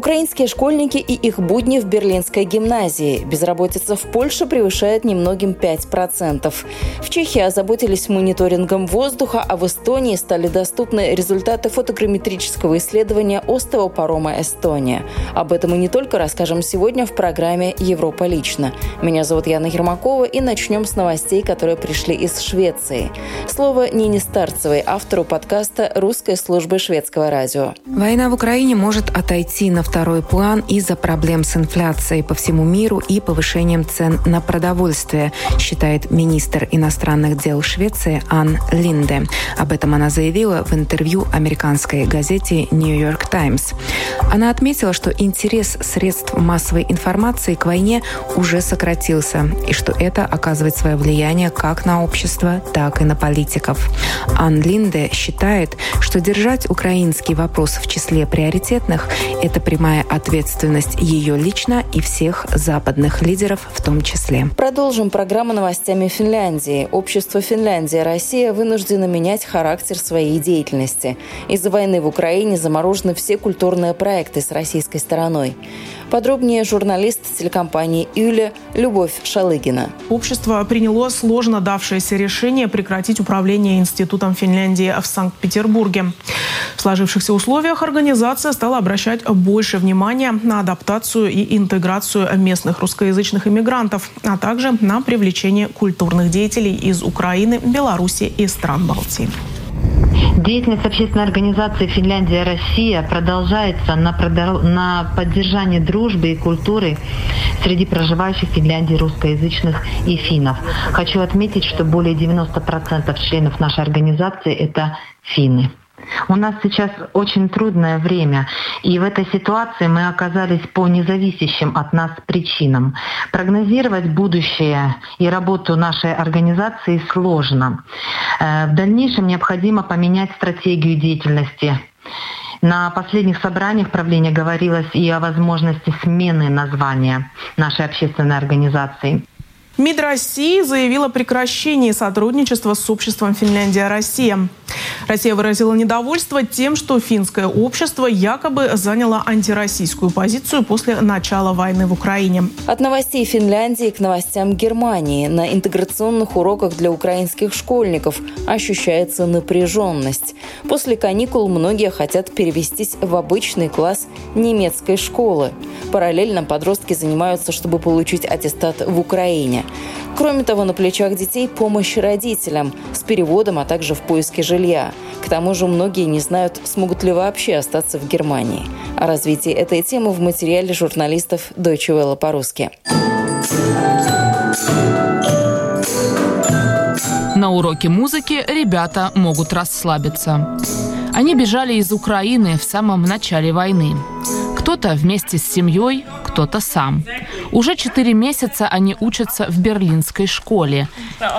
Украинские школьники и их будни в Берлинской гимназии. Безработица в Польше превышает немногим 5%. В Чехии озаботились мониторингом воздуха, а в Эстонии стали доступны результаты фотограмметрического исследования остова парома «Эстония». Об этом и не только расскажем сегодня в программе «Европа лично». Меня зовут Яна Ермакова, и начнем с новостей, которые пришли из Швеции. Слово Нине Старцевой, автору подкаста русской службы шведского радио. Война в Украине может отойти на второй план из-за проблем с инфляцией по всему миру и повышением цен на продовольствие, считает министр иностранных дел Швеции Ан Линде. Об этом она заявила в интервью американской газете New York Times. Она отметила, что интерес средств массовой информации к войне уже сократился, и что это оказывает свое влияние как на общество, так и на политиков. Ан Линде считает, что держать украинский вопрос в числе приоритетных – это прямая ответственность ее лично и всех западных лидеров в том числе. Продолжим программу новостями Финляндии. Общество Финляндия-Россия вынуждено менять характер своей деятельности. Из-за войны в Украине заморожены все культурные проекты с российской стороной. Подробнее журналист телекомпании «Юля» Любовь Шалыгина. Общество приняло сложно давшееся решение прекратить управление Институтом Финляндии в Санкт-Петербурге. В сложившихся условиях организация стала обращать больше внимания на адаптацию и интеграцию местных русскоязычных иммигрантов, а также на привлечение культурных деятелей из Украины, Беларуси и стран Балтии. Деятельность общественной организации «Финляндия-Россия» продолжается на, продор- на поддержание дружбы и культуры среди проживающих в Финляндии русскоязычных и финнов. Хочу отметить, что более 90% членов нашей организации – это финны. У нас сейчас очень трудное время, и в этой ситуации мы оказались по независящим от нас причинам. Прогнозировать будущее и работу нашей организации сложно. Э, В дальнейшем необходимо поменять стратегию деятельности. На последних собраниях правления говорилось и о возможности смены названия нашей общественной организации. МИД России заявила о прекращении сотрудничества с обществом Финляндия-Россия. Россия выразила недовольство тем, что финское общество якобы заняло антироссийскую позицию после начала войны в Украине. От новостей Финляндии к новостям Германии. На интеграционных уроках для украинских школьников ощущается напряженность. После каникул многие хотят перевестись в обычный класс немецкой школы. Параллельно подростки занимаются, чтобы получить аттестат в Украине. Кроме того, на плечах детей помощь родителям с переводом, а также в поиске жилья. К тому же многие не знают, смогут ли вообще остаться в Германии. О развитии этой темы в материале журналистов Deutsche Welle по-русски. На уроке музыки ребята могут расслабиться. Они бежали из Украины в самом начале войны. Кто-то вместе с семьей, кто-то сам. Уже четыре месяца они учатся в берлинской школе.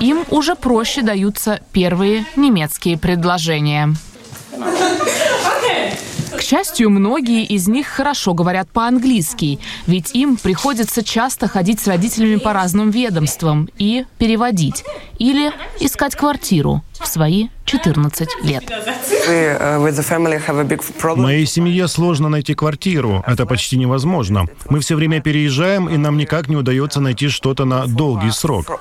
Им уже проще даются первые немецкие предложения. К счастью, многие из них хорошо говорят по-английски, ведь им приходится часто ходить с родителями по разным ведомствам и переводить, или искать квартиру в свои 14 лет. Моей семье сложно найти квартиру. Это почти невозможно. Мы все время переезжаем, и нам никак не удается найти что-то на долгий срок.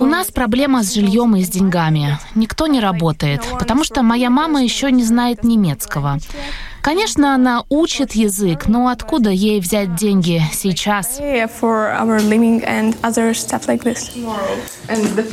У нас проблема с жильем и с деньгами. Никто не работает, потому что моя мама еще не знает немецкого. Конечно, она учит язык, но откуда ей взять деньги сейчас?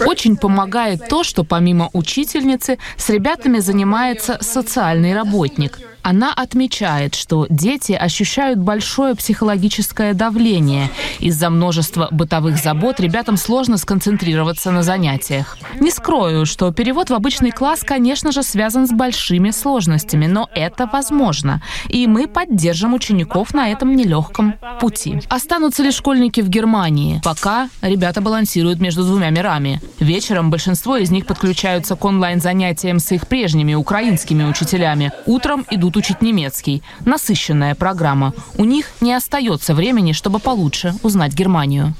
Очень помогает то, что помимо учительницы с ребятами занимается социальный работник. Она отмечает, что дети ощущают большое психологическое давление. Из-за множества бытовых забот ребятам сложно сконцентрироваться на занятиях. Не скрою, что перевод в обычный класс, конечно же, связан с большими сложностями, но это возможно. И мы поддержим учеников на этом нелегком пути. Останутся ли школьники в Германии? Пока ребята балансируют между двумя мирами. Вечером большинство из них подключаются к онлайн-занятиям с их прежними украинскими учителями. Утром идут учить немецкий. Насыщенная программа. У них не остается времени, чтобы получше узнать Германию.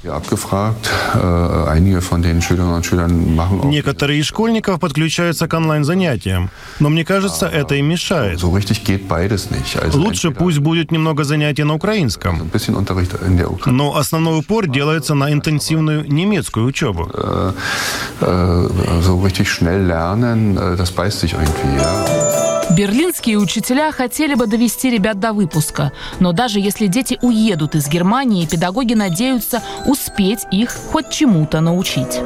Некоторые из школьников подключаются к онлайн-занятиям, но мне кажется, это им мешает. Лучше пусть будет немного занятий на украинском, но основной упор делается на интенсивную немецкую учебу. Берлинские учителя хотели бы довести ребят до выпуска. Но даже если дети уедут из Германии, педагоги надеются успеть их хоть чему-то научить.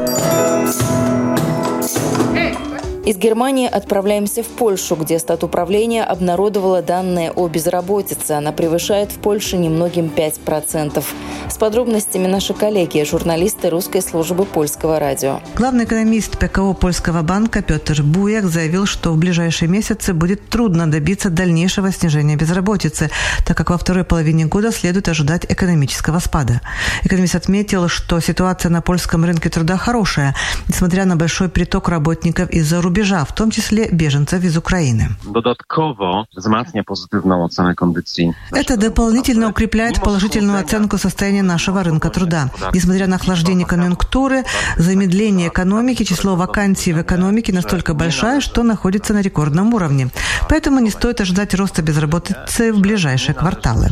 Из Германии отправляемся в Польшу, где статуправление обнародовало данные о безработице. Она превышает в Польше немногим 5%. С подробностями наши коллеги, журналисты русской службы польского радио. Главный экономист ПКО Польского банка Петр Буяк заявил, что в ближайшие месяцы будет трудно добиться дальнейшего снижения безработицы, так как во второй половине года следует ожидать экономического спада. Экономист отметил, что ситуация на польском рынке труда хорошая, несмотря на большой приток работников из-за рубежа рубежа, в том числе беженцев из Украины. Это дополнительно укрепляет положительную оценку состояния нашего рынка труда. Несмотря на охлаждение конъюнктуры, замедление экономики, число вакансий в экономике настолько большое, что находится на рекордном уровне. Поэтому не стоит ожидать роста безработицы в ближайшие кварталы.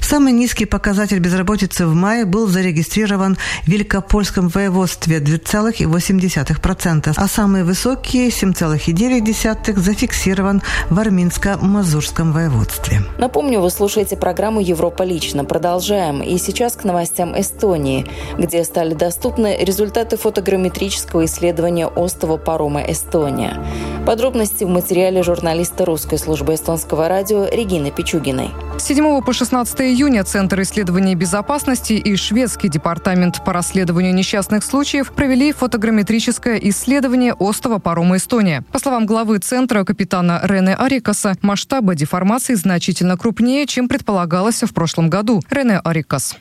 Самый низкий показатель безработицы в мае был зарегистрирован в Великопольском воеводстве 2,5 7,8%, а самые высокие 7,9% зафиксирован в Арминско-Мазурском воеводстве. Напомню, вы слушаете программу «Европа лично». Продолжаем. И сейчас к новостям Эстонии, где стали доступны результаты фотограмметрического исследования остова парома «Эстония». Подробности в материале журналиста русской службы эстонского радио Регины Пичугиной. С 7 по 16 июня Центр исследований безопасности и шведский департамент по расследованию несчастных случаев провели фотограмметрическое исследование острова парома Эстония. По словам главы Центра капитана Рене Арикаса, масштабы деформации значительно крупнее, чем предполагалось в прошлом году. Рене Арикас.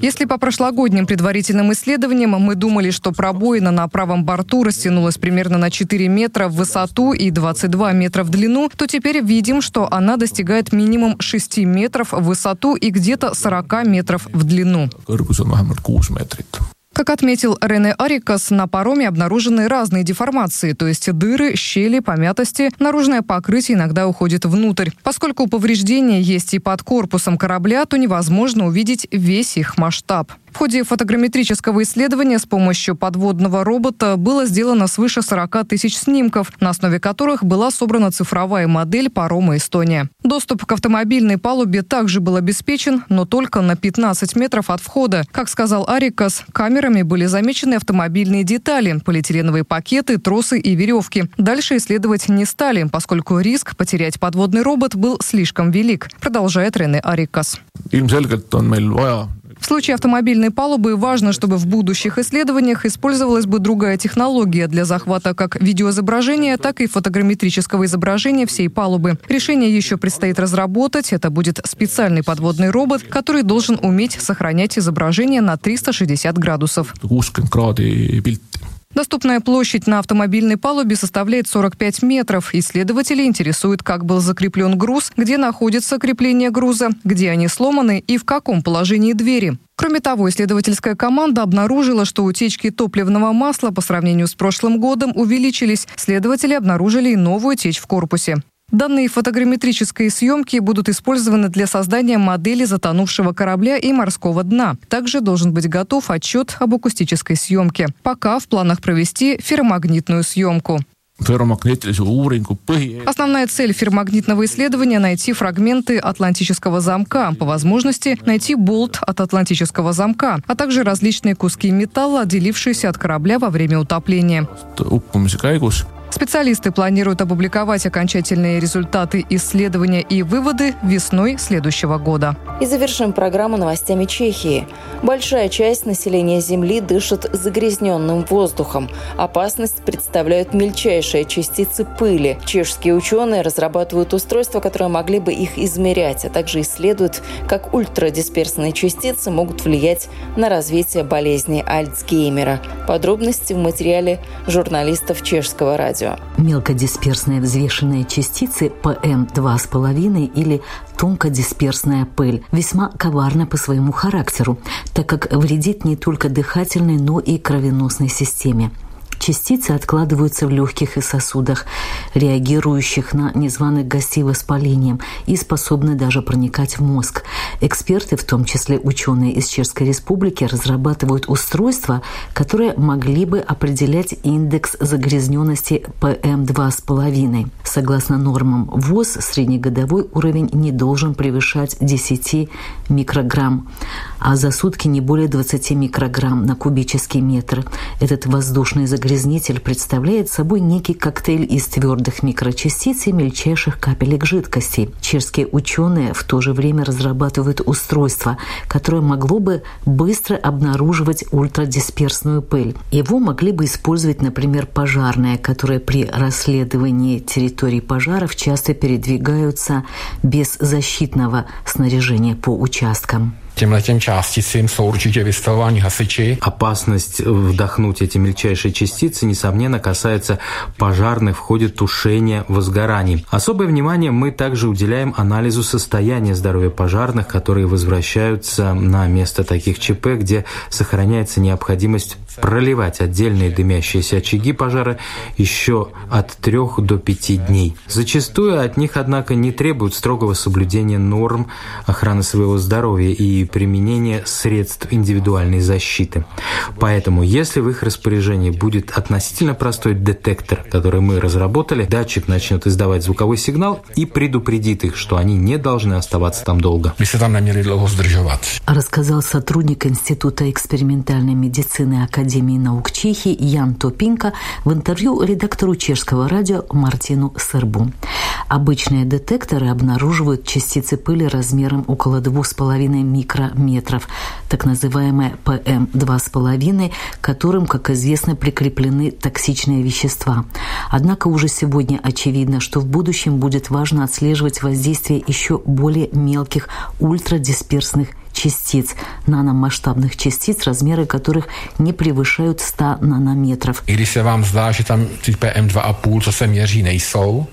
Если по прошлогодним предварительным исследованиям мы думали, что пробоина на правом борту растянулась примерно на 4 метра в высоту и 22 метра в длину, то теперь видим, что она достигает минимум 6 метров в высоту и где-то 40 метров в длину. Как отметил Рене Арикас, на пароме обнаружены разные деформации, то есть дыры, щели, помятости. Наружное покрытие иногда уходит внутрь. Поскольку повреждения есть и под корпусом корабля, то невозможно увидеть весь их масштаб. В ходе фотограмметрического исследования с помощью подводного робота было сделано свыше 40 тысяч снимков, на основе которых была собрана цифровая модель парома «Эстония». Доступ к автомобильной палубе также был обеспечен, но только на 15 метров от входа. Как сказал Арикас, камерами были замечены автомобильные детали, полиэтиленовые пакеты, тросы и веревки. Дальше исследовать не стали, поскольку риск потерять подводный робот был слишком велик, продолжает Рене Арикас. В случае автомобильной палубы важно, чтобы в будущих исследованиях использовалась бы другая технология для захвата как видеоизображения, так и фотограмметрического изображения всей палубы. Решение еще предстоит разработать. Это будет специальный подводный робот, который должен уметь сохранять изображение на 360 градусов. Доступная площадь на автомобильной палубе составляет 45 метров. Исследователи интересуют, как был закреплен груз, где находится крепление груза, где они сломаны и в каком положении двери. Кроме того, исследовательская команда обнаружила, что утечки топливного масла по сравнению с прошлым годом увеличились. Следователи обнаружили и новую течь в корпусе. Данные фотограмметрической съемки будут использованы для создания модели затонувшего корабля и морского дна. Также должен быть готов отчет об акустической съемке. Пока в планах провести ферромагнитную съемку. Основная цель ферромагнитного исследования – найти фрагменты атлантического замка, по возможности найти болт от атлантического замка, а также различные куски металла, отделившиеся от корабля во время утопления. Специалисты планируют опубликовать окончательные результаты исследования и выводы весной следующего года. И завершим программу новостями Чехии. Большая часть населения Земли дышит загрязненным воздухом. Опасность представляют мельчайшие частицы пыли. Чешские ученые разрабатывают устройства, которые могли бы их измерять, а также исследуют, как ультрадисперсные частицы могут влиять на развитие болезни Альцгеймера. Подробности в материале журналистов чешского радио. Мелкодисперсные взвешенные частицы ПМ2,5 или тонкодисперсная пыль весьма коварна по своему характеру, так как вредит не только дыхательной, но и кровеносной системе. Частицы откладываются в легких и сосудах, реагирующих на незваных гостей воспалением и способны даже проникать в мозг. Эксперты, в том числе ученые из Чешской Республики, разрабатывают устройства, которые могли бы определять индекс загрязненности ПМ2,5. Согласно нормам ВОЗ, среднегодовой уровень не должен превышать 10 микрограмм, а за сутки не более 20 микрограмм на кубический метр. Этот воздушный загрязнитель представляет собой некий коктейль из твердых микрочастиц и мельчайших капелек жидкости. Чешские ученые в то же время разрабатывают устройство, которое могло бы быстро обнаруживать ультрадисперсную пыль. Его могли бы использовать, например, пожарные, которые при расследовании территорий пожаров часто передвигаются без защитного снаряжения по участкам těmhletěm částicím jsou určitě vystavováni hasiči. Опасность вдохнуть эти мельчайшие частицы, несомненно, касается пожарных в ходе тушения возгораний. Особое внимание мы также уделяем анализу состояния здоровья пожарных, которые возвращаются на место таких ЧП, где сохраняется необходимость проливать отдельные дымящиеся очаги пожара еще от трех до пяти дней. Зачастую от них, однако, не требуют строгого соблюдения норм охраны своего здоровья и применения средств индивидуальной защиты. Поэтому, если в их распоряжении будет относительно простой детектор, который мы разработали, датчик начнет издавать звуковой сигнал и предупредит их, что они не должны оставаться там долго. Рассказал сотрудник Института экспериментальной медицины Академии наук Чехии Ян Топинка в интервью редактору чешского радио Мартину Сербу. Обычные детекторы обнаруживают частицы пыли размером около 2,5 микрометров, так называемые ПМ2,5, к которым, как известно, прикреплены токсичные вещества. Однако уже сегодня очевидно, что в будущем будет важно отслеживать воздействие еще более мелких ультрадисперсных частиц, наномасштабных частиц, размеры которых не превышают 100 нанометров. И если вам zdá, že tam ty PM2,5, co se měří, nejsou,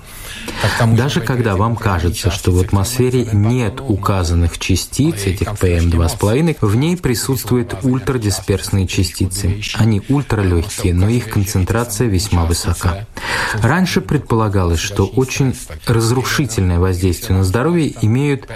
даже когда вам кажется, что в атмосфере нет указанных частиц, этих PM2,5, в ней присутствуют ультрадисперсные частицы. Они ультралегкие, но их концентрация весьма высока. Раньше предполагалось, что очень разрушительное воздействие на здоровье имеют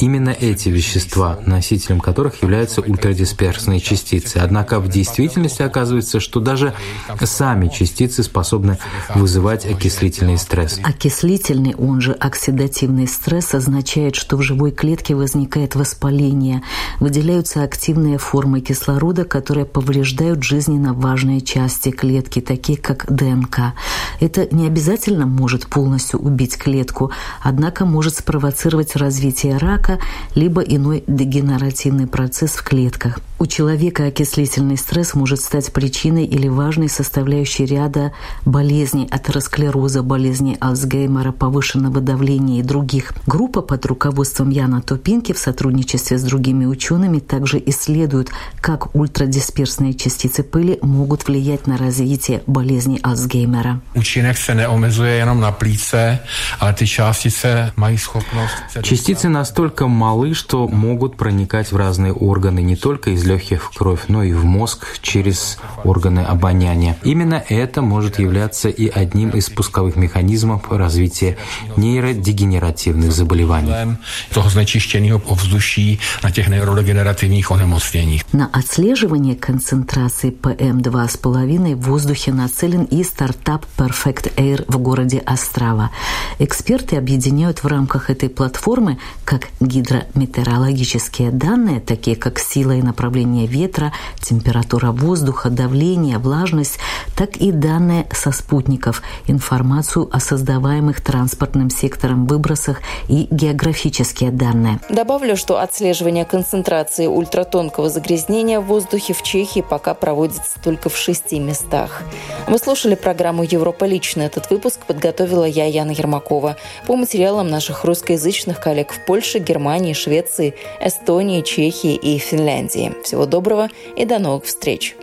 именно эти вещества, носителем которых являются ультрадисперсные частицы. Однако в действительности оказывается, что даже сами частицы способны вызывать окислительный стресс. Окислительный Длительный, он же оксидативный стресс, означает, что в живой клетке возникает воспаление, выделяются активные формы кислорода, которые повреждают жизненно важные части клетки, такие как ДНК. Это не обязательно может полностью убить клетку, однако может спровоцировать развитие рака либо иной дегенеративный процесс в клетках. У человека окислительный стресс может стать причиной или важной составляющей ряда болезней, атеросклероза, болезней Альцгеймера, удара, повышенного давления и других. Группа под руководством Яна Топинки в сотрудничестве с другими учеными также исследует, как ультрадисперсные частицы пыли могут влиять на развитие болезни Альцгеймера. Účinek se neomezuje jenom na plíce, ale ty částice mají schopnost... Частицы настолько малы, что могут проникать в разные органы, не только из легких в кровь, но и в мозг через органы обоняния. Именно это может являться и одним из пусковых механизмов развития развития нейродегенеративных заболеваний. На отслеживание концентрации ПМ2,5 в воздухе нацелен и стартап Perfect Air в городе Острава. Эксперты объединяют в рамках этой платформы как гидрометеорологические данные, такие как сила и направление ветра, температура воздуха, давление, влажность, так и данные со спутников, информацию о создаваемых транспортным сектором выбросах и географические данные. Добавлю, что отслеживание концентрации ультратонкого загрязнения в воздухе в Чехии пока проводится только в шести местах. Вы слушали программу «Европа лично». Этот выпуск подготовила я, Яна Ермакова. По материалам наших русскоязычных коллег в Польше, Германии, Швеции, Эстонии, Чехии и Финляндии. Всего доброго и до новых встреч!